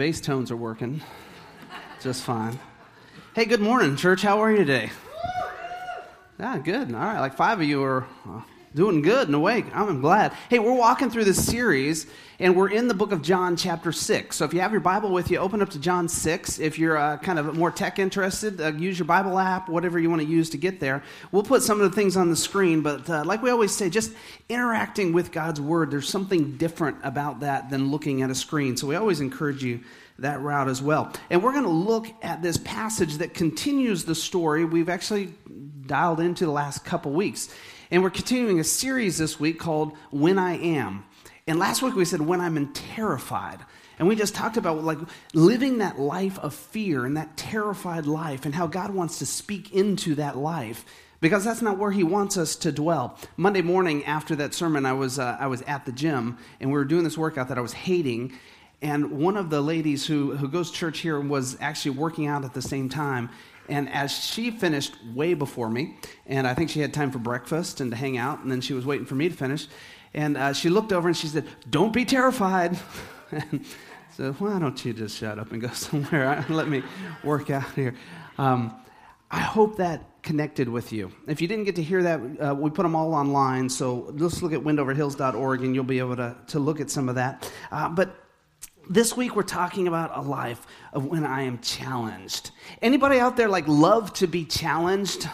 bass tones are working just fine. Hey, good morning, church. How are you today? Yeah, good. All right, like five of you are doing good and awake. I'm glad. Hey, we're walking through this series, and we're in the book of John, chapter 6. So if you have your Bible with you, open up to John 6. If you're uh, kind of more tech interested, uh, use your Bible app, whatever you want to use to get there. We'll put some of the things on the screen, but uh, like we always say, just interacting with God's Word, there's something different about that than looking at a screen. So we always encourage you that route as well. And we're going to look at this passage that continues the story we've actually dialed into the last couple weeks. And we're continuing a series this week called When I Am. And last week we said When I'm terrified. And we just talked about like living that life of fear and that terrified life and how God wants to speak into that life because that's not where he wants us to dwell. Monday morning after that sermon, I was, uh, I was at the gym and we were doing this workout that I was hating. And one of the ladies who, who goes to church here was actually working out at the same time. And as she finished way before me, and I think she had time for breakfast and to hang out, and then she was waiting for me to finish. And uh, she looked over and she said, Don't be terrified. and so, why don't you just shut up and go somewhere? Let me work out here. Um, I hope that connected with you. If you didn't get to hear that, uh, we put them all online. So let's look at windoverhills.org and you'll be able to, to look at some of that. Uh, but this week we're talking about a life of when I am challenged. Anybody out there like love to be challenged?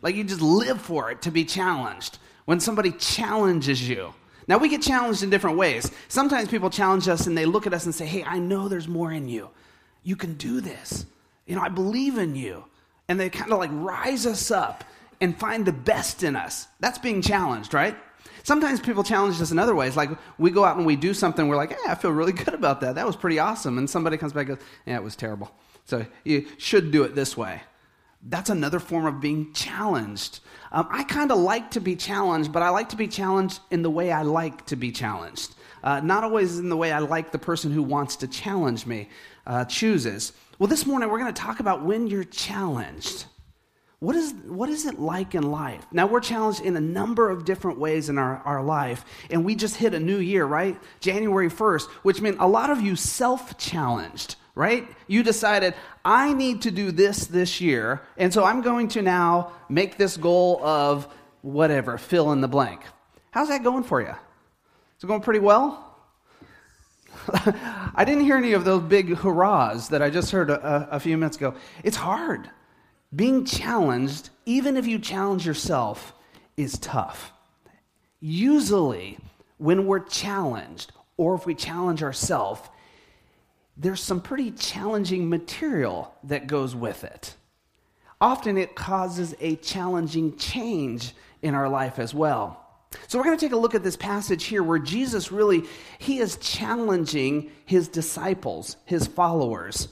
Like you just live for it to be challenged. When somebody challenges you. Now we get challenged in different ways. Sometimes people challenge us and they look at us and say, "Hey, I know there's more in you. You can do this. You know, I believe in you." And they kind of like rise us up and find the best in us. That's being challenged, right? Sometimes people challenge us in other ways. Like we go out and we do something, we're like, hey, I feel really good about that. That was pretty awesome. And somebody comes back and goes, yeah, it was terrible. So you should do it this way. That's another form of being challenged. Um, I kind of like to be challenged, but I like to be challenged in the way I like to be challenged. Uh, not always in the way I like the person who wants to challenge me uh, chooses. Well, this morning we're going to talk about when you're challenged. What is, what is it like in life? Now, we're challenged in a number of different ways in our, our life, and we just hit a new year, right? January 1st, which meant a lot of you self challenged, right? You decided, I need to do this this year, and so I'm going to now make this goal of whatever, fill in the blank. How's that going for you? Is it going pretty well? I didn't hear any of those big hurrahs that I just heard a, a few minutes ago. It's hard being challenged, even if you challenge yourself, is tough. Usually, when we're challenged, or if we challenge ourselves, there's some pretty challenging material that goes with it. Often it causes a challenging change in our life as well. So we're going to take a look at this passage here where Jesus really he is challenging his disciples, his followers,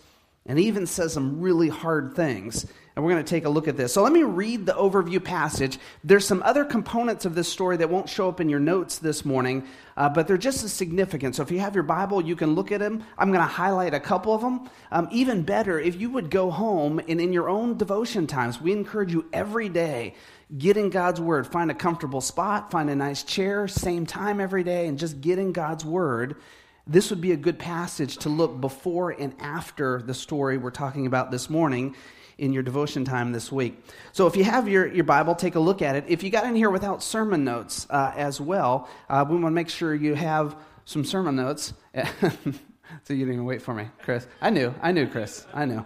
and even says some really hard things. And we're going to take a look at this. So let me read the overview passage. There's some other components of this story that won't show up in your notes this morning, uh, but they're just as significant. So if you have your Bible, you can look at them. I'm going to highlight a couple of them. Um, even better, if you would go home and in your own devotion times, we encourage you every day get in God's Word. Find a comfortable spot, find a nice chair, same time every day, and just get in God's Word. This would be a good passage to look before and after the story we're talking about this morning in your devotion time this week. So if you have your, your Bible, take a look at it. If you got in here without sermon notes uh, as well, uh, we want to make sure you have some sermon notes. so you didn't even wait for me, Chris. I knew. I knew, Chris. I knew.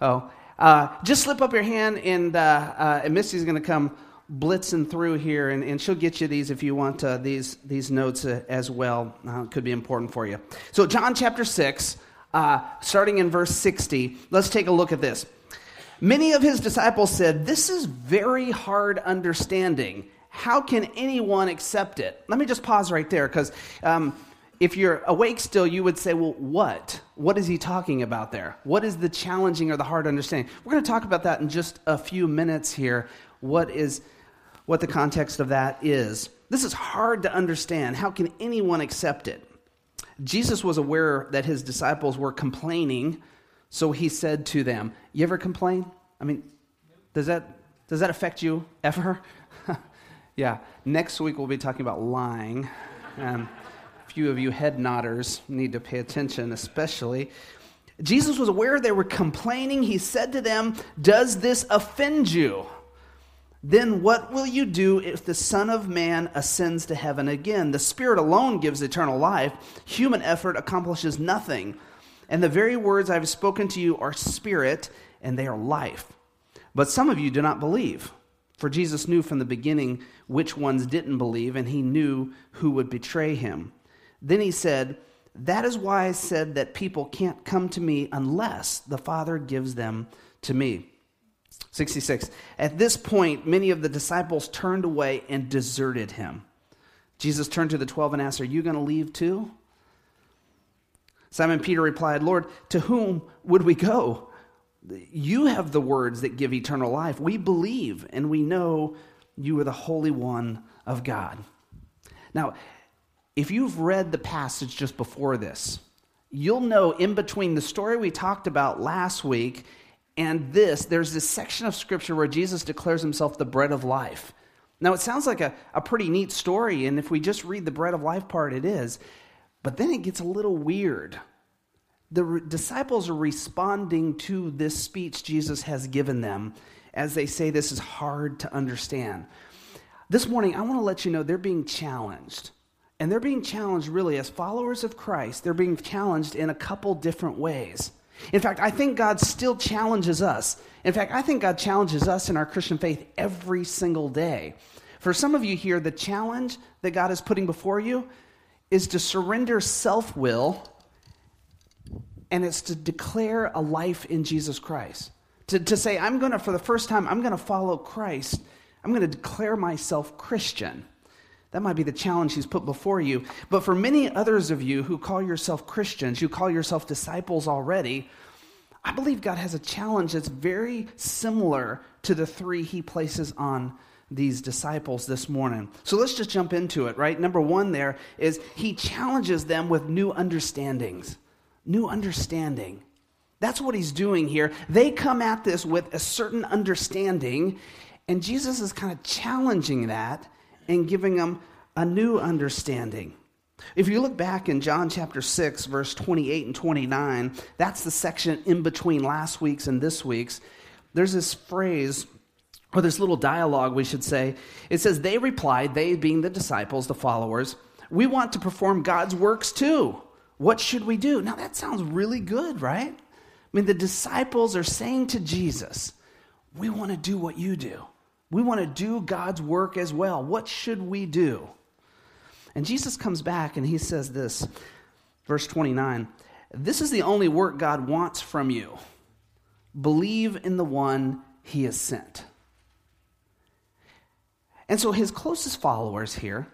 Oh, uh, just slip up your hand, and, uh, uh, and Misty's going to come blitzing through here, and, and she'll get you these if you want uh, these, these notes as well. it could be important for you. So, John chapter 6, starting in verse 60, let's take a look at this. Many of his disciples said, This is very hard understanding. How can anyone accept it? Let me just pause right there because um, if you're awake still, you would say, Well, what? What is he talking about there? What is the challenging or the hard understanding? We're going to talk about that in just a few minutes here. What is what the context of that is. This is hard to understand. How can anyone accept it? Jesus was aware that his disciples were complaining so he said to them, You ever complain? I mean, does that, does that affect you ever? yeah. Next week we'll be talking about lying. Um, if few of you head nodders need to pay attention, especially. Jesus was aware they were complaining. He said to them, Does this offend you? Then what will you do if the Son of Man ascends to heaven again? The Spirit alone gives eternal life. Human effort accomplishes nothing. And the very words I have spoken to you are spirit, and they are life. But some of you do not believe. For Jesus knew from the beginning which ones didn't believe, and he knew who would betray him. Then he said, That is why I said that people can't come to me unless the Father gives them to me. 66. At this point, many of the disciples turned away and deserted him. Jesus turned to the twelve and asked, Are you going to leave too? Simon Peter replied, Lord, to whom would we go? You have the words that give eternal life. We believe and we know you are the Holy One of God. Now, if you've read the passage just before this, you'll know in between the story we talked about last week and this, there's this section of scripture where Jesus declares himself the bread of life. Now, it sounds like a, a pretty neat story, and if we just read the bread of life part, it is. But then it gets a little weird. The re- disciples are responding to this speech Jesus has given them as they say this is hard to understand. This morning, I want to let you know they're being challenged. And they're being challenged really as followers of Christ. They're being challenged in a couple different ways. In fact, I think God still challenges us. In fact, I think God challenges us in our Christian faith every single day. For some of you here, the challenge that God is putting before you is to surrender self will and it's to declare a life in Jesus Christ. To, to say, I'm going to, for the first time, I'm going to follow Christ. I'm going to declare myself Christian. That might be the challenge he's put before you. But for many others of you who call yourself Christians, you call yourself disciples already, I believe God has a challenge that's very similar to the three he places on these disciples this morning. So let's just jump into it, right? Number one there is he challenges them with new understandings. New understanding. That's what he's doing here. They come at this with a certain understanding, and Jesus is kind of challenging that and giving them a new understanding. If you look back in John chapter 6, verse 28 and 29, that's the section in between last week's and this week's. There's this phrase, or this little dialogue, we should say. It says, They replied, they being the disciples, the followers, we want to perform God's works too. What should we do? Now that sounds really good, right? I mean, the disciples are saying to Jesus, We want to do what you do. We want to do God's work as well. What should we do? And Jesus comes back and he says this, verse 29 This is the only work God wants from you. Believe in the one he has sent. And so his closest followers here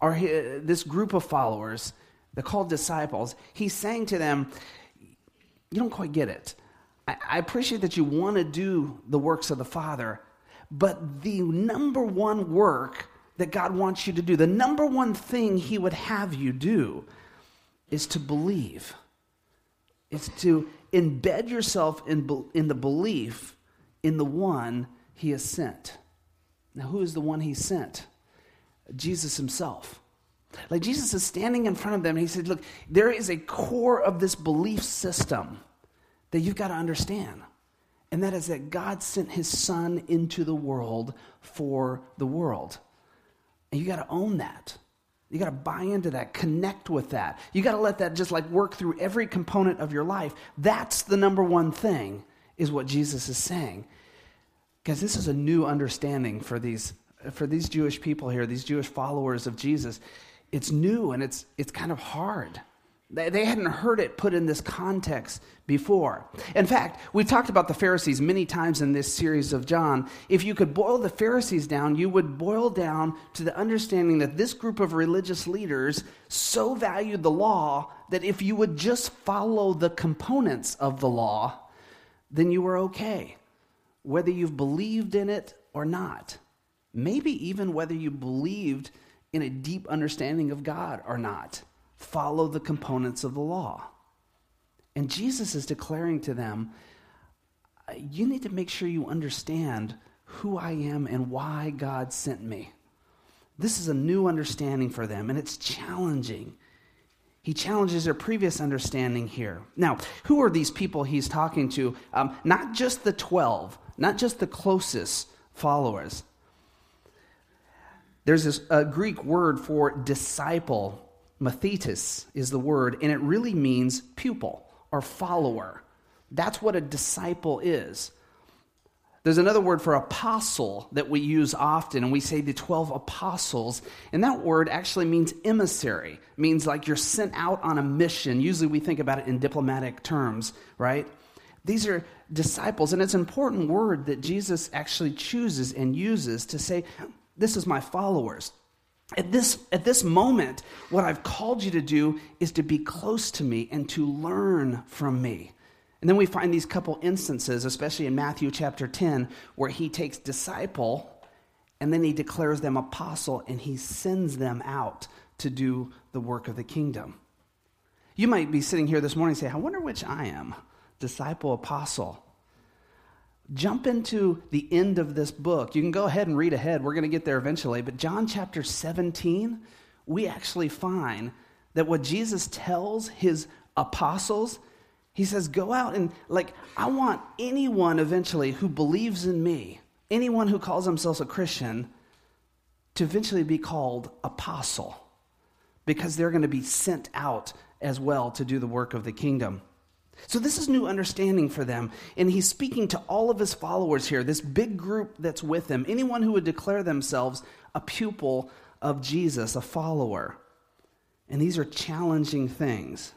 are his, this group of followers, they're called disciples. He's saying to them, You don't quite get it. I, I appreciate that you want to do the works of the Father, but the number one work that God wants you to do, the number one thing He would have you do, is to believe. It's to embed yourself in, in the belief in the one He has sent. Now, who is the one He sent? Jesus Himself. Like Jesus is standing in front of them and He said, Look, there is a core of this belief system that you've got to understand and that is that God sent his son into the world for the world. And you got to own that. You got to buy into that, connect with that. You got to let that just like work through every component of your life. That's the number one thing, is what Jesus is saying. Because this is a new understanding for these, for these Jewish people here, these Jewish followers of Jesus. It's new and it's, it's kind of hard. They they hadn't heard it put in this context before. In fact, we've talked about the Pharisees many times in this series of John. If you could boil the Pharisees down, you would boil down to the understanding that this group of religious leaders so valued the law that if you would just follow the components of the law, then you were okay, whether you've believed in it or not. Maybe even whether you believed in a deep understanding of God or not follow the components of the law. And Jesus is declaring to them, you need to make sure you understand who I am and why God sent me. This is a new understanding for them, and it's challenging. He challenges their previous understanding here. Now, who are these people he's talking to? Um, not just the 12, not just the closest followers. There's this a Greek word for disciple, mathetes is the word, and it really means pupil or follower. That's what a disciple is. There's another word for apostle that we use often, and we say the 12 apostles. And that word actually means emissary, means like you're sent out on a mission. Usually we think about it in diplomatic terms, right? These are disciples, and it's an important word that Jesus actually chooses and uses to say, This is my followers. At this, at this moment, what I've called you to do is to be close to me and to learn from me. And then we find these couple instances, especially in Matthew chapter 10, where he takes disciple and then he declares them apostle and he sends them out to do the work of the kingdom. You might be sitting here this morning and say, I wonder which I am disciple, apostle. Jump into the end of this book. You can go ahead and read ahead. We're going to get there eventually. But John chapter 17, we actually find that what Jesus tells his apostles he says, Go out and, like, I want anyone eventually who believes in me, anyone who calls themselves a Christian, to eventually be called apostle because they're going to be sent out as well to do the work of the kingdom. So, this is new understanding for them. And he's speaking to all of his followers here, this big group that's with him, anyone who would declare themselves a pupil of Jesus, a follower. And these are challenging things.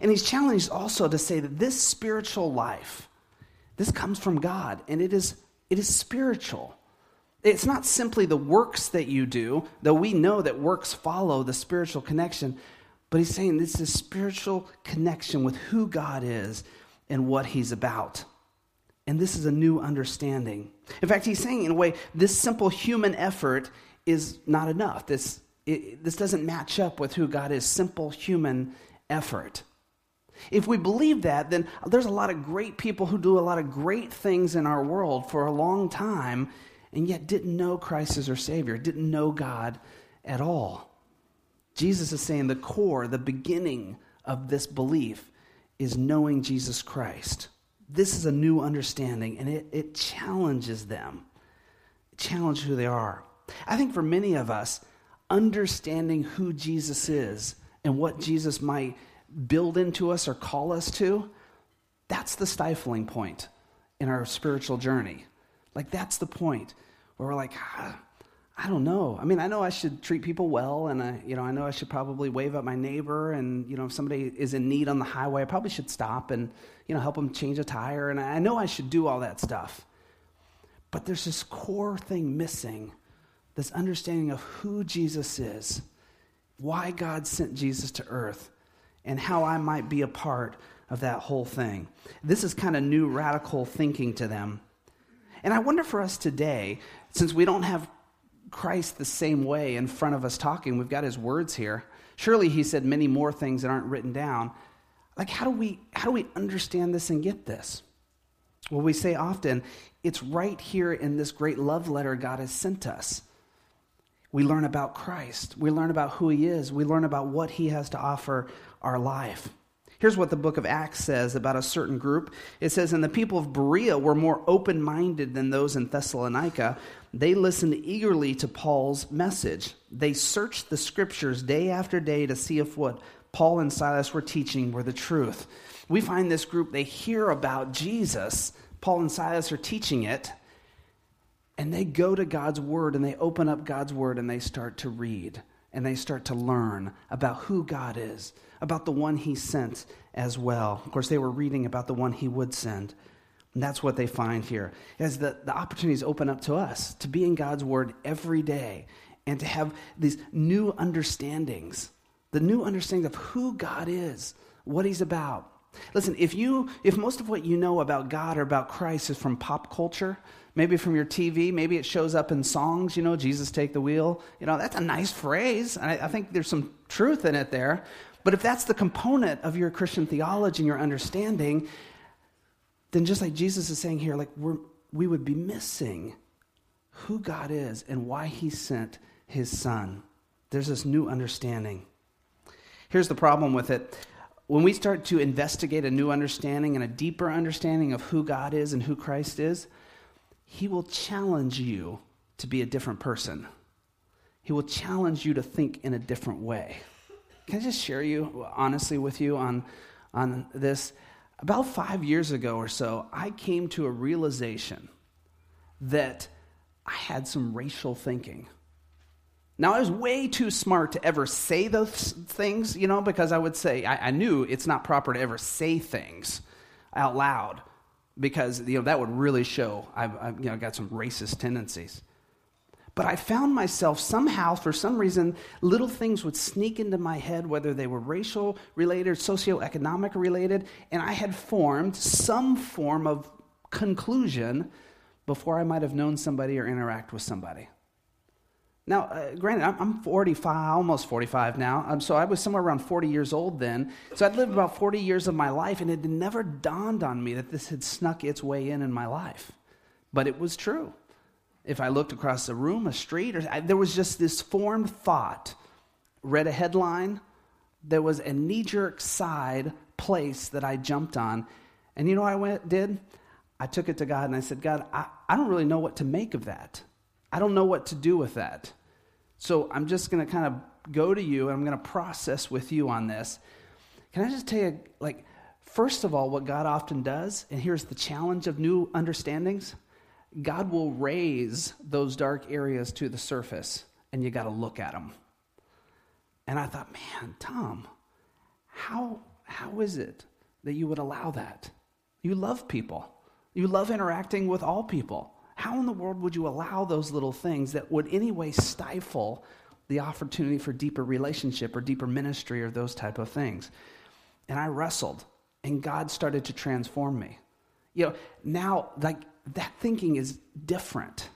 And he's challenged also to say that this spiritual life, this comes from God, and it is, it is spiritual. It's not simply the works that you do, though we know that works follow the spiritual connection, but he's saying this is spiritual connection with who God is and what he's about. And this is a new understanding. In fact, he's saying, in a way, this simple human effort is not enough. This, it, this doesn't match up with who God is. Simple human effort. If we believe that, then there's a lot of great people who do a lot of great things in our world for a long time and yet didn't know Christ as their Savior, didn't know God at all. Jesus is saying the core, the beginning of this belief is knowing Jesus Christ. This is a new understanding and it, it challenges them, it challenges who they are. I think for many of us, understanding who Jesus is and what Jesus might build into us or call us to, that's the stifling point in our spiritual journey. Like, that's the point where we're like, ah, I don't know. I mean, I know I should treat people well, and I, you know, I know I should probably wave at my neighbor, and you know, if somebody is in need on the highway, I probably should stop and you know help them change a tire, and I know I should do all that stuff. But there's this core thing missing, this understanding of who Jesus is, why God sent Jesus to earth, and how I might be a part of that whole thing. This is kind of new radical thinking to them. And I wonder for us today, since we don't have Christ the same way in front of us talking, we've got his words here. Surely he said many more things that aren't written down. Like how do we how do we understand this and get this? Well, we say often, it's right here in this great love letter God has sent us. We learn about Christ. We learn about who he is. We learn about what he has to offer our life. Here's what the book of Acts says about a certain group. It says, And the people of Berea were more open minded than those in Thessalonica. They listened eagerly to Paul's message. They searched the scriptures day after day to see if what Paul and Silas were teaching were the truth. We find this group, they hear about Jesus. Paul and Silas are teaching it. And they go to God's word and they open up God's word and they start to read and they start to learn about who God is about the one he sent as well. Of course, they were reading about the one he would send. And that's what they find here. As the, the opportunities open up to us to be in God's word every day and to have these new understandings, the new understanding of who God is, what he's about. Listen, if you if most of what you know about God or about Christ is from pop culture, maybe from your TV, maybe it shows up in songs, you know, Jesus take the wheel. You know, that's a nice phrase. I, I think there's some truth in it there. But if that's the component of your Christian theology and your understanding, then just like Jesus is saying here, like we're, we would be missing who God is and why he sent his son. There's this new understanding. Here's the problem with it. When we start to investigate a new understanding and a deeper understanding of who God is and who Christ is, He will challenge you to be a different person. He will challenge you to think in a different way. Can I just share you honestly with you on, on this? About five years ago or so, I came to a realization that I had some racial thinking. Now, I was way too smart to ever say those things, you know, because I would say, I, I, knew it's not proper to ever say things out loud because, you know, that would really show I've, I've you know, got some racist tendencies. But I found myself somehow, for some reason, little things would sneak into my head, whether they were racial related, socioeconomic related, and I had formed some form of conclusion before I might have known somebody or interact with somebody. Now, uh, granted, I'm, I'm 45, almost 45 now, um, so I was somewhere around 40 years old then. So I'd lived about 40 years of my life, and it had never dawned on me that this had snuck its way in in my life. But it was true. If I looked across a room, a street, or I, there was just this formed thought, read a headline, there was a knee jerk side place that I jumped on. And you know what I went, did? I took it to God and I said, God, I, I don't really know what to make of that. I don't know what to do with that. So I'm just going to kind of go to you and I'm going to process with you on this. Can I just tell you, like, first of all, what God often does, and here's the challenge of new understandings God will raise those dark areas to the surface, and you got to look at them. And I thought, man, Tom, how, how is it that you would allow that? You love people. You love interacting with all people. How in the world would you allow those little things that would anyway stifle the opportunity for deeper relationship or deeper ministry or those type of things? And I wrestled, and God started to transform me. You know, now, like, that thinking is different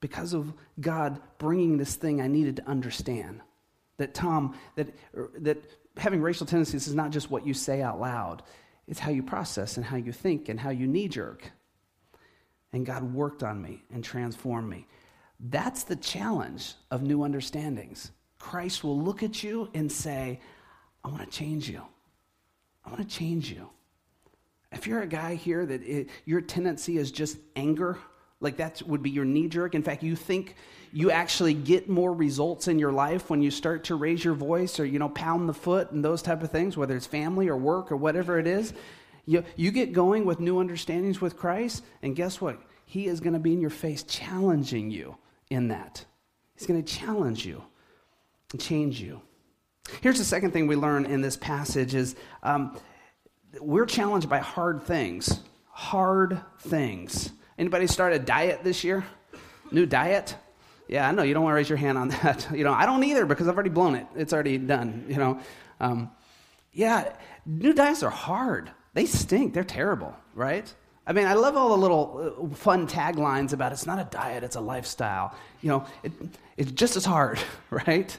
because of God bringing this thing I needed to understand. That, Tom, that, er, that having racial tendencies is not just what you say out loud, it's how you process and how you think and how you knee jerk. And God worked on me and transformed me. That's the challenge of new understandings. Christ will look at you and say, I want to change you. I want to change you. If you're a guy here that it, your tendency is just anger, like that would be your knee jerk. In fact, you think you actually get more results in your life when you start to raise your voice or, you know, pound the foot and those type of things, whether it's family or work or whatever it is. You, you get going with new understandings with Christ, and guess what? He is going to be in your face challenging you in that. He's going to challenge you and change you. Here's the second thing we learn in this passage is um, we're challenged by hard things. Hard things. Anybody start a diet this year? New diet? Yeah, I know you don't want to raise your hand on that. You know, I don't either because I've already blown it. It's already done. You know, um, yeah, new diets are hard. They stink. They're terrible, right? I mean, I love all the little uh, fun taglines about it's not a diet, it's a lifestyle. You know, it, it's just as hard, right?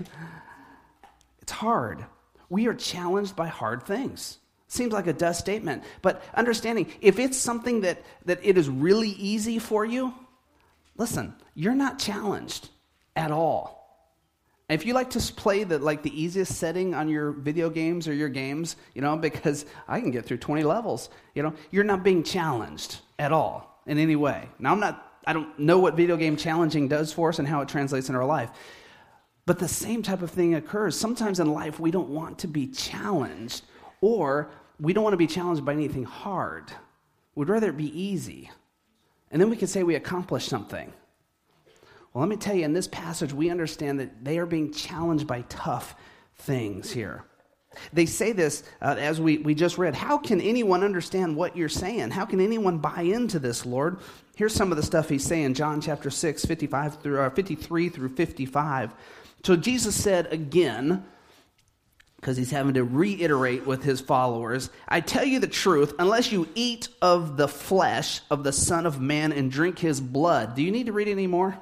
It's hard. We are challenged by hard things. Seems like a dust statement, but understanding if it's something that, that it is really easy for you, listen, you're not challenged at all. If you like to play the like the easiest setting on your video games or your games, you know, because I can get through 20 levels, you know, you're not being challenged at all in any way. Now I'm not I don't know what video game challenging does for us and how it translates in our life. But the same type of thing occurs. Sometimes in life we don't want to be challenged or we don't want to be challenged by anything hard. We'd rather it be easy. And then we can say we accomplished something. Well, let me tell you, in this passage, we understand that they are being challenged by tough things here. They say this uh, as we, we just read How can anyone understand what you're saying? How can anyone buy into this, Lord? Here's some of the stuff he's saying John chapter 6, 55 through, uh, 53 through 55. So Jesus said again, because he's having to reiterate with his followers I tell you the truth, unless you eat of the flesh of the Son of Man and drink his blood. Do you need to read any more?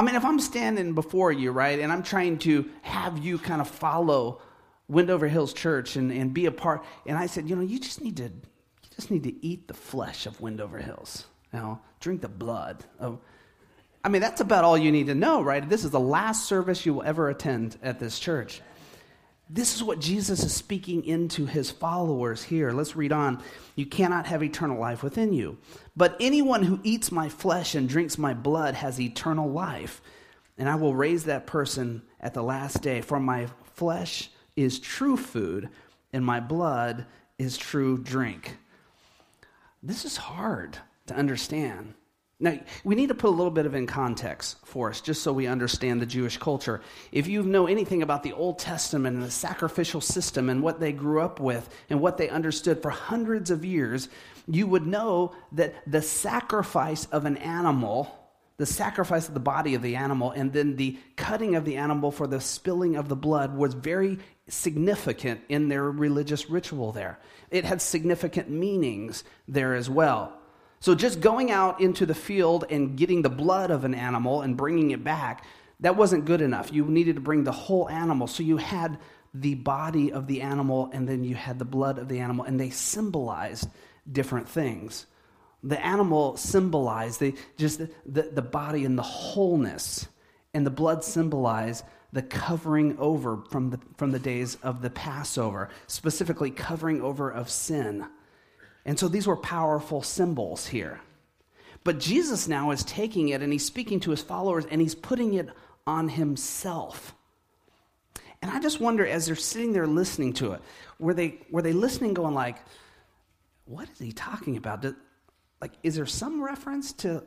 I mean, if I'm standing before you, right, and I'm trying to have you kind of follow Windover Hills Church and, and be a part, and I said, you know, you just need to you just need to eat the flesh of Windover Hills. You know, drink the blood of I mean, that's about all you need to know, right? This is the last service you will ever attend at this church. This is what Jesus is speaking into his followers here. Let's read on. You cannot have eternal life within you. But anyone who eats my flesh and drinks my blood has eternal life, and I will raise that person at the last day. For my flesh is true food, and my blood is true drink. This is hard to understand. Now, we need to put a little bit of in context for us, just so we understand the Jewish culture. If you know anything about the Old Testament and the sacrificial system and what they grew up with and what they understood for hundreds of years, you would know that the sacrifice of an animal, the sacrifice of the body of the animal, and then the cutting of the animal for the spilling of the blood was very significant in their religious ritual there. It had significant meanings there as well. So just going out into the field and getting the blood of an animal and bringing it back, that wasn't good enough. You needed to bring the whole animal. So you had the body of the animal and then you had the blood of the animal, and they symbolized different things. The animal symbolized the, just the, the, the body and the wholeness, and the blood symbolized the covering over from the, from the days of the Passover, specifically covering over of sin. And so these were powerful symbols here. But Jesus now is taking it and he's speaking to his followers and he's putting it on himself. And I just wonder as they're sitting there listening to it, were they, were they listening going like, what is he talking about? Did, like, is there some reference to,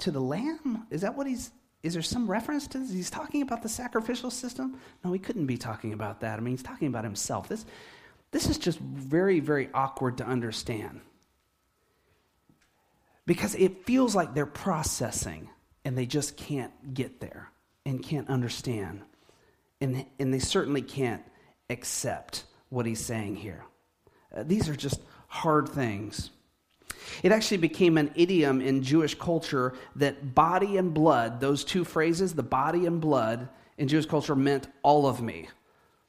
to the lamb? Is that what he's, is there some reference to this? He's talking about the sacrificial system? No, he couldn't be talking about that. I mean, he's talking about himself. This, this is just very, very awkward to understand. Because it feels like they're processing and they just can't get there and can't understand. And, and they certainly can't accept what he's saying here. Uh, these are just hard things. It actually became an idiom in Jewish culture that body and blood, those two phrases, the body and blood, in Jewish culture meant all of me.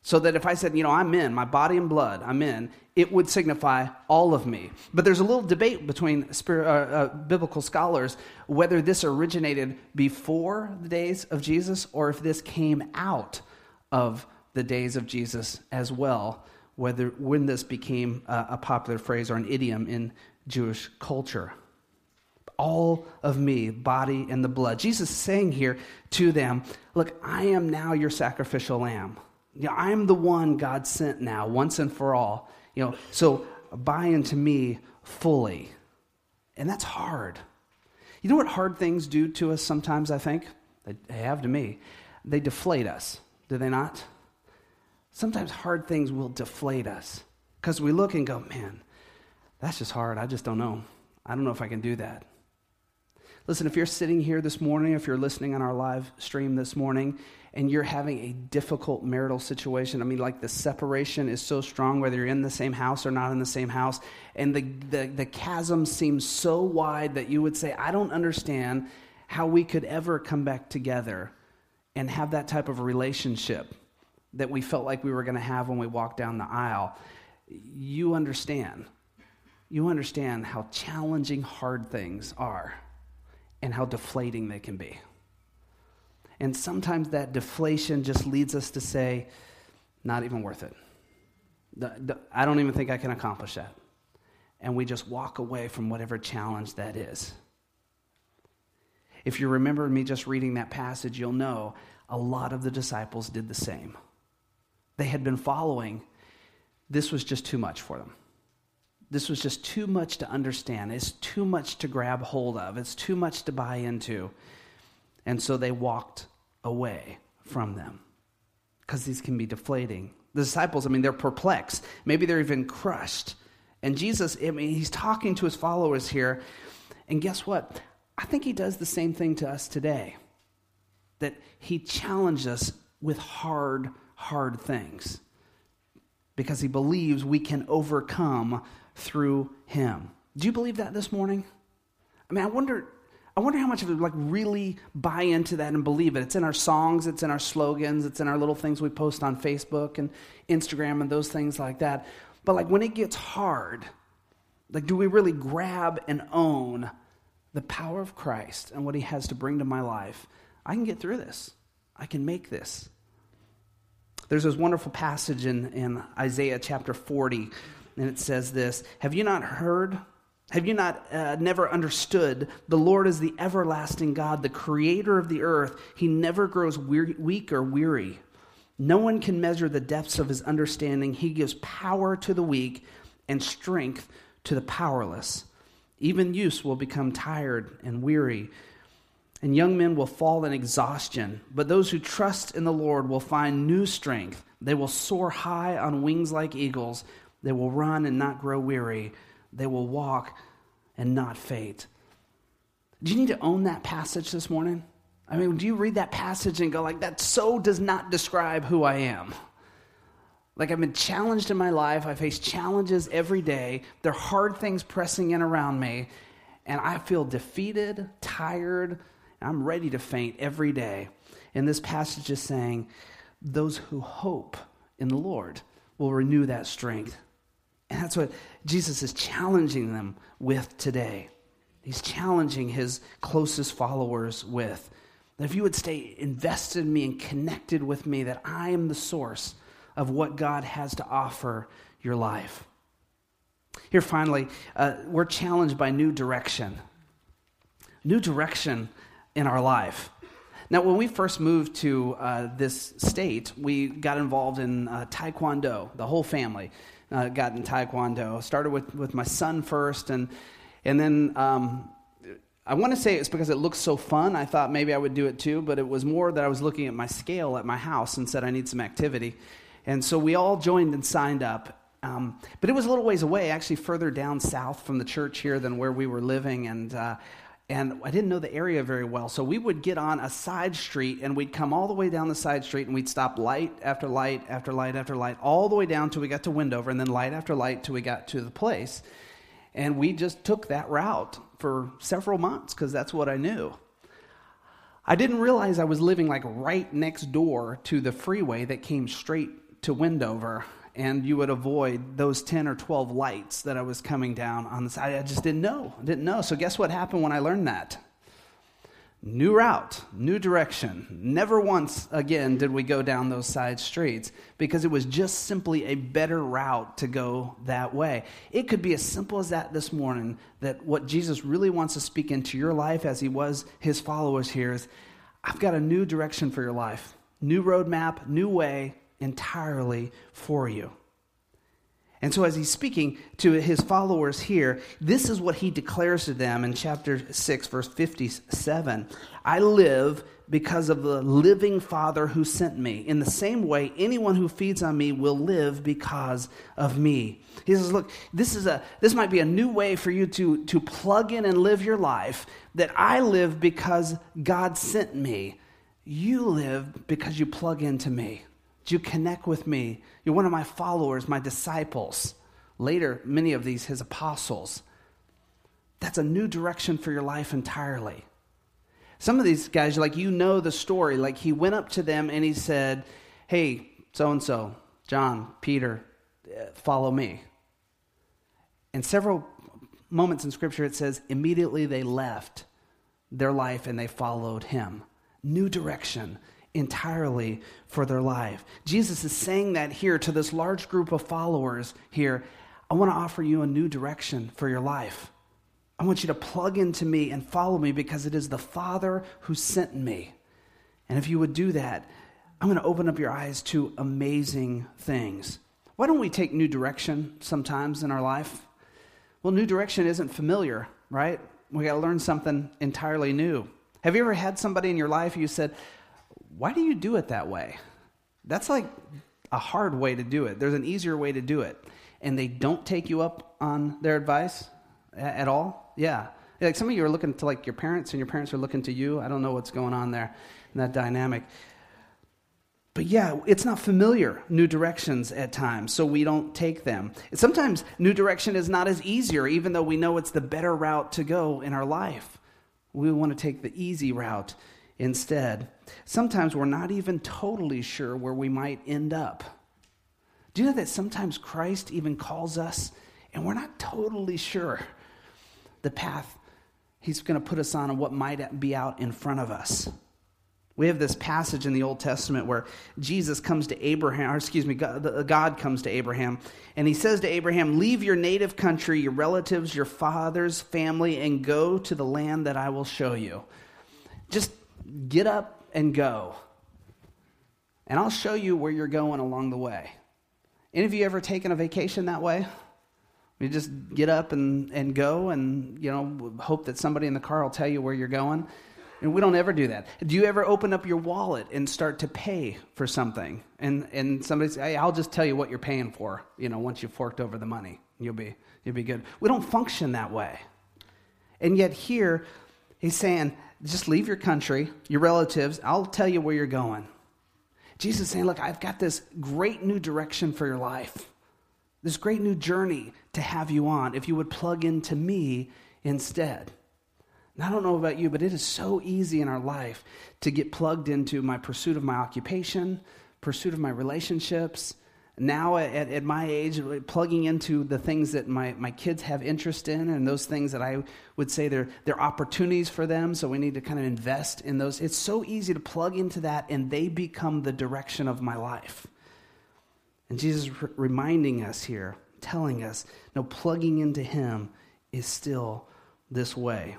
So that if I said, you know, I'm in, my body and blood, I'm in, it would signify all of me. But there's a little debate between spirit, uh, uh, biblical scholars whether this originated before the days of Jesus or if this came out of the days of Jesus as well, whether when this became a, a popular phrase or an idiom in Jewish culture. All of me, body and the blood. Jesus is saying here to them, Look, I am now your sacrificial lamb. You know, I'm the one God sent now, once and for all. You know, so buy into me fully. And that's hard. You know what hard things do to us sometimes, I think? They have to me. They deflate us, do they not? Sometimes hard things will deflate us because we look and go, man, that's just hard. I just don't know. I don't know if I can do that. Listen, if you're sitting here this morning, if you're listening on our live stream this morning, and you're having a difficult marital situation, I mean, like the separation is so strong, whether you're in the same house or not in the same house, and the, the, the chasm seems so wide that you would say, I don't understand how we could ever come back together and have that type of relationship that we felt like we were going to have when we walked down the aisle. You understand. You understand how challenging hard things are and how deflating they can be. And sometimes that deflation just leads us to say, not even worth it. I don't even think I can accomplish that. And we just walk away from whatever challenge that is. If you remember me just reading that passage, you'll know a lot of the disciples did the same. They had been following, this was just too much for them. This was just too much to understand. It's too much to grab hold of. It's too much to buy into. And so they walked away from them because these can be deflating. The disciples, I mean, they're perplexed. Maybe they're even crushed. And Jesus, I mean, he's talking to his followers here. And guess what? I think he does the same thing to us today. That he challenged us with hard, hard things because he believes we can overcome through him. Do you believe that this morning? I mean, I wonder I wonder how much of it like really buy into that and believe it. It's in our songs, it's in our slogans, it's in our little things we post on Facebook and Instagram and those things like that. But like when it gets hard, like do we really grab and own the power of Christ and what he has to bring to my life? I can get through this. I can make this. There's this wonderful passage in, in Isaiah chapter 40, and it says this Have you not heard? Have you not uh, never understood? The Lord is the everlasting God, the creator of the earth. He never grows weak or weary. No one can measure the depths of his understanding. He gives power to the weak and strength to the powerless. Even youths will become tired and weary, and young men will fall in exhaustion. But those who trust in the Lord will find new strength. They will soar high on wings like eagles. They will run and not grow weary. They will walk and not faint. Do you need to own that passage this morning? I mean, do you read that passage and go like that so does not describe who I am? Like I've been challenged in my life. I face challenges every day. There are hard things pressing in around me, and I feel defeated, tired, I'm ready to faint every day. And this passage is saying, those who hope in the Lord will renew that strength. And that's what Jesus is challenging them with today. He's challenging his closest followers with. That if you would stay invested in me and connected with me, that I am the source of what God has to offer your life. Here, finally, uh, we're challenged by new direction. New direction in our life. Now, when we first moved to uh, this state, we got involved in uh, Taekwondo. The whole family uh, got in Taekwondo. Started with, with my son first, and, and then um, I want to say it's because it looks so fun. I thought maybe I would do it too, but it was more that I was looking at my scale at my house and said I need some activity. And so we all joined and signed up. Um, but it was a little ways away, actually further down south from the church here than where we were living. And, uh, and I didn't know the area very well. So we would get on a side street and we'd come all the way down the side street and we'd stop light after light after light after light, all the way down till we got to Windover and then light after light till we got to the place. And we just took that route for several months because that's what I knew. I didn't realize I was living like right next door to the freeway that came straight to Wendover, and you would avoid those 10 or 12 lights that I was coming down on the side. I just didn't know. I didn't know. So, guess what happened when I learned that? New route, new direction. Never once again did we go down those side streets because it was just simply a better route to go that way. It could be as simple as that this morning that what Jesus really wants to speak into your life as he was his followers here is I've got a new direction for your life, new roadmap, new way, entirely for you. And so, as he's speaking to his followers here, this is what he declares to them in chapter 6, verse 57 I live because of the living Father who sent me. In the same way, anyone who feeds on me will live because of me. He says, Look, this, is a, this might be a new way for you to, to plug in and live your life that I live because God sent me. You live because you plug into me. Do you connect with me? You're one of my followers, my disciples. Later, many of these, his apostles. That's a new direction for your life entirely. Some of these guys, like, you know the story. Like, he went up to them and he said, Hey, so and so, John, Peter, uh, follow me. And several moments in Scripture, it says, immediately they left their life and they followed him. New direction, entirely for their life. Jesus is saying that here to this large group of followers here. I want to offer you a new direction for your life. I want you to plug into me and follow me because it is the Father who sent me. And if you would do that, I'm going to open up your eyes to amazing things. Why don't we take new direction sometimes in our life? Well, new direction isn't familiar, right? We got to learn something entirely new. Have you ever had somebody in your life you said, why do you do it that way? That's like a hard way to do it. There's an easier way to do it. And they don't take you up on their advice at all? Yeah. Like some of you are looking to like your parents and your parents are looking to you. I don't know what's going on there in that dynamic. But yeah, it's not familiar, new directions at times, so we don't take them. Sometimes new direction is not as easier, even though we know it's the better route to go in our life. We want to take the easy route instead. Sometimes we're not even totally sure where we might end up. Do you know that sometimes Christ even calls us and we're not totally sure the path he's going to put us on and what might be out in front of us? We have this passage in the Old Testament where Jesus comes to Abraham, or excuse me, God, God, comes to Abraham, and he says to Abraham, Leave your native country, your relatives, your father's family, and go to the land that I will show you. Just get up and go. And I'll show you where you're going along the way. Any of you ever taken a vacation that way? You just get up and, and go and, you know, hope that somebody in the car will tell you where you're going. And we don't ever do that. Do you ever open up your wallet and start to pay for something? And, and somebody say, hey, I'll just tell you what you're paying for, you know, once you've forked over the money. You'll be, you'll be good. We don't function that way. And yet here, he's saying, just leave your country, your relatives, I'll tell you where you're going. Jesus saying, look, I've got this great new direction for your life, this great new journey to have you on if you would plug into me instead. I don't know about you, but it is so easy in our life to get plugged into my pursuit of my occupation, pursuit of my relationships. Now, at, at my age, plugging into the things that my, my kids have interest in and those things that I would say they're, they're opportunities for them, so we need to kind of invest in those. It's so easy to plug into that, and they become the direction of my life. And Jesus is reminding us here, telling us, no, plugging into Him is still this way.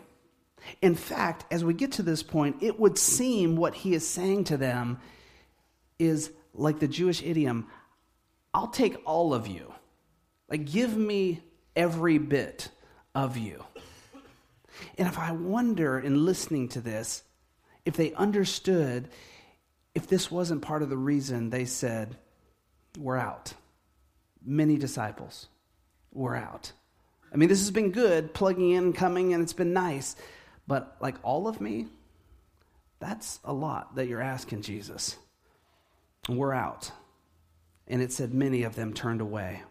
In fact, as we get to this point, it would seem what he is saying to them is like the Jewish idiom I'll take all of you. Like, give me every bit of you. And if I wonder in listening to this, if they understood if this wasn't part of the reason they said, We're out. Many disciples, we're out. I mean, this has been good, plugging in, coming, and it's been nice. But like all of me, that's a lot that you're asking Jesus. We're out. And it said many of them turned away.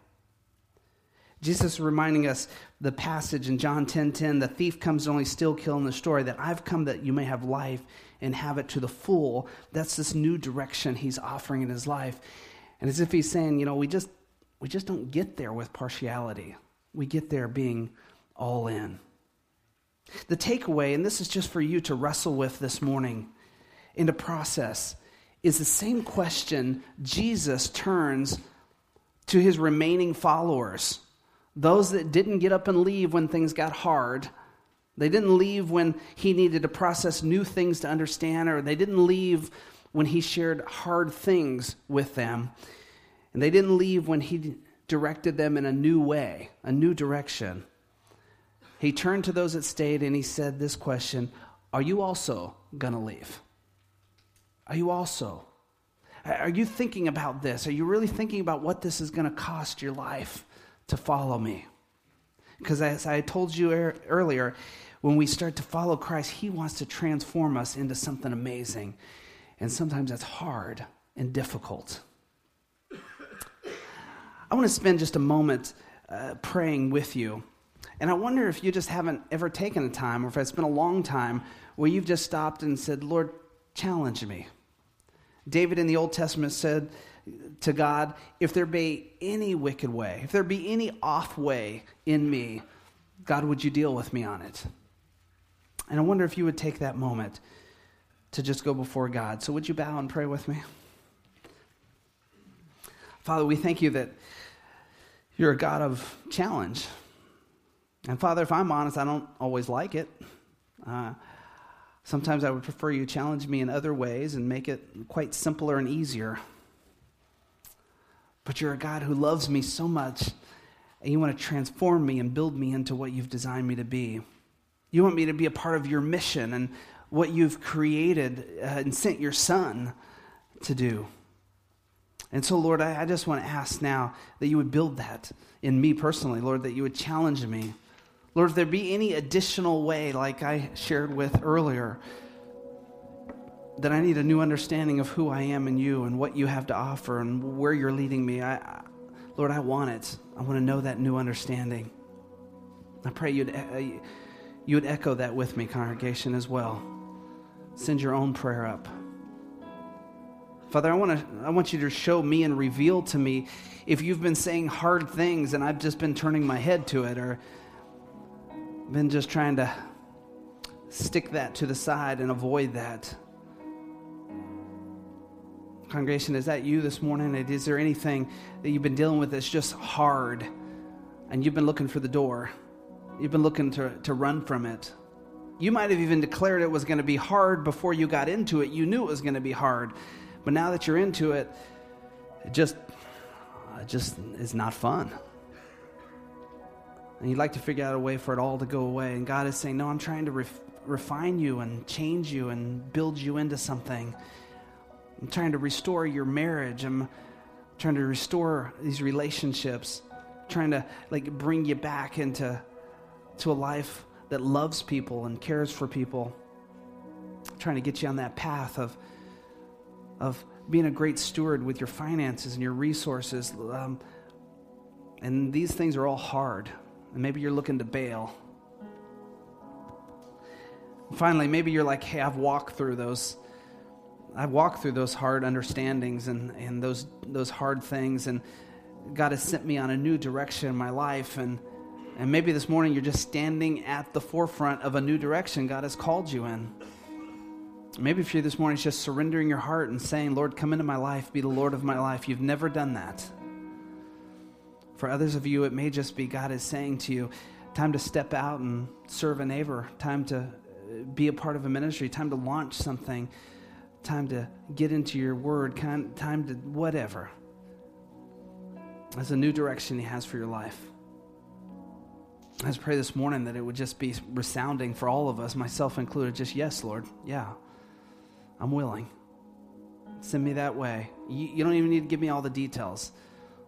Jesus reminding us the passage in John 10:10, 10, 10, the thief comes to only steal, kill, and destroy, that I've come that you may have life and have it to the full. That's this new direction he's offering in his life. And as if he's saying, you know, we just we just don't get there with partiality. We get there being all in. The takeaway, and this is just for you to wrestle with this morning in the process, is the same question Jesus turns to his remaining followers. Those that didn't get up and leave when things got hard. They didn't leave when he needed to process new things to understand, or they didn't leave when he shared hard things with them. And they didn't leave when he directed them in a new way, a new direction he turned to those that stayed and he said this question Are you also going to leave? Are you also? Are you thinking about this? Are you really thinking about what this is going to cost your life to follow me? Because as I told you er- earlier, when we start to follow Christ, He wants to transform us into something amazing. And sometimes that's hard and difficult. I want to spend just a moment uh, praying with you and I wonder if you just haven't ever taken a time, or if it's been a long time, where you've just stopped and said, Lord, challenge me. David in the Old Testament said to God, If there be any wicked way, if there be any off way in me, God, would you deal with me on it? And I wonder if you would take that moment to just go before God. So, would you bow and pray with me? Father, we thank you that you're a God of challenge. And Father, if I'm honest, I don't always like it. Uh, sometimes I would prefer you challenge me in other ways and make it quite simpler and easier. But you're a God who loves me so much, and you want to transform me and build me into what you've designed me to be. You want me to be a part of your mission and what you've created uh, and sent your Son to do. And so, Lord, I, I just want to ask now that you would build that in me personally, Lord, that you would challenge me Lord, if there be any additional way, like I shared with earlier, that I need a new understanding of who I am in you and what you have to offer and where you're leading me, I, Lord, I want it. I want to know that new understanding. I pray you'd, uh, you would echo that with me, congregation, as well. Send your own prayer up. Father, I want, to, I want you to show me and reveal to me if you've been saying hard things and I've just been turning my head to it, or been just trying to stick that to the side and avoid that. Congregation, is that you this morning? Is there anything that you've been dealing with that's just hard and you've been looking for the door? You've been looking to, to run from it. You might have even declared it was going to be hard before you got into it. You knew it was going to be hard. But now that you're into it, it just, it just is not fun. And you'd like to figure out a way for it all to go away. And God is saying, No, I'm trying to ref- refine you and change you and build you into something. I'm trying to restore your marriage. I'm trying to restore these relationships. Trying to like bring you back into to a life that loves people and cares for people. I'm trying to get you on that path of of being a great steward with your finances and your resources. Um, and these things are all hard. And maybe you're looking to bail. Finally, maybe you're like, hey, I've walked through those I've walked through those hard understandings and, and those, those hard things, and God has sent me on a new direction in my life. And, and maybe this morning you're just standing at the forefront of a new direction God has called you in. Maybe if you're this morning, it's just surrendering your heart and saying, Lord, come into my life, be the Lord of my life. You've never done that. For others of you, it may just be God is saying to you, time to step out and serve a neighbor, time to uh, be a part of a ministry, time to launch something time to get into your word, time to whatever. There's a new direction He has for your life. I just pray this morning that it would just be resounding for all of us, myself included. Just, yes, Lord. Yeah, I'm willing. Send me that way. You, you don't even need to give me all the details.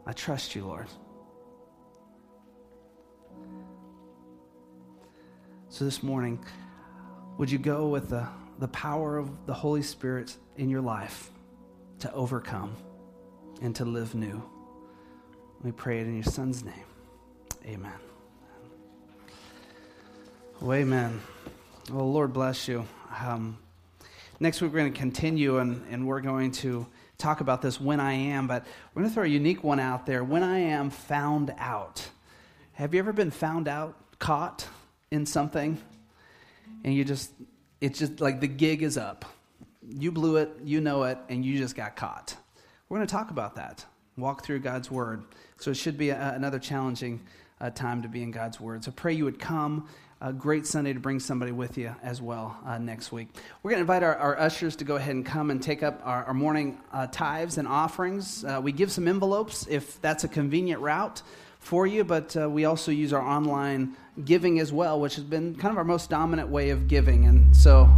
I trust you, Lord. So this morning, would you go with the the power of the Holy Spirit in your life to overcome and to live new. We pray it in your Son's name. Amen. Amen. Well, Lord bless you. Um, next week, we're going to continue and, and we're going to talk about this when I am, but we're going to throw a unique one out there when I am found out. Have you ever been found out, caught in something, and you just it's just like the gig is up. You blew it, you know it, and you just got caught. We're going to talk about that, walk through God's Word. So it should be a, another challenging uh, time to be in God's Word. So pray you would come. A great Sunday to bring somebody with you as well uh, next week. We're going to invite our, our, ushers to go ahead and come and take up our, our morning uh, tithes and offerings. Uh, we give some envelopes if that's a convenient route for you, but uh, we also use our online giving as well, which has been kind of our most dominant way of giving. And so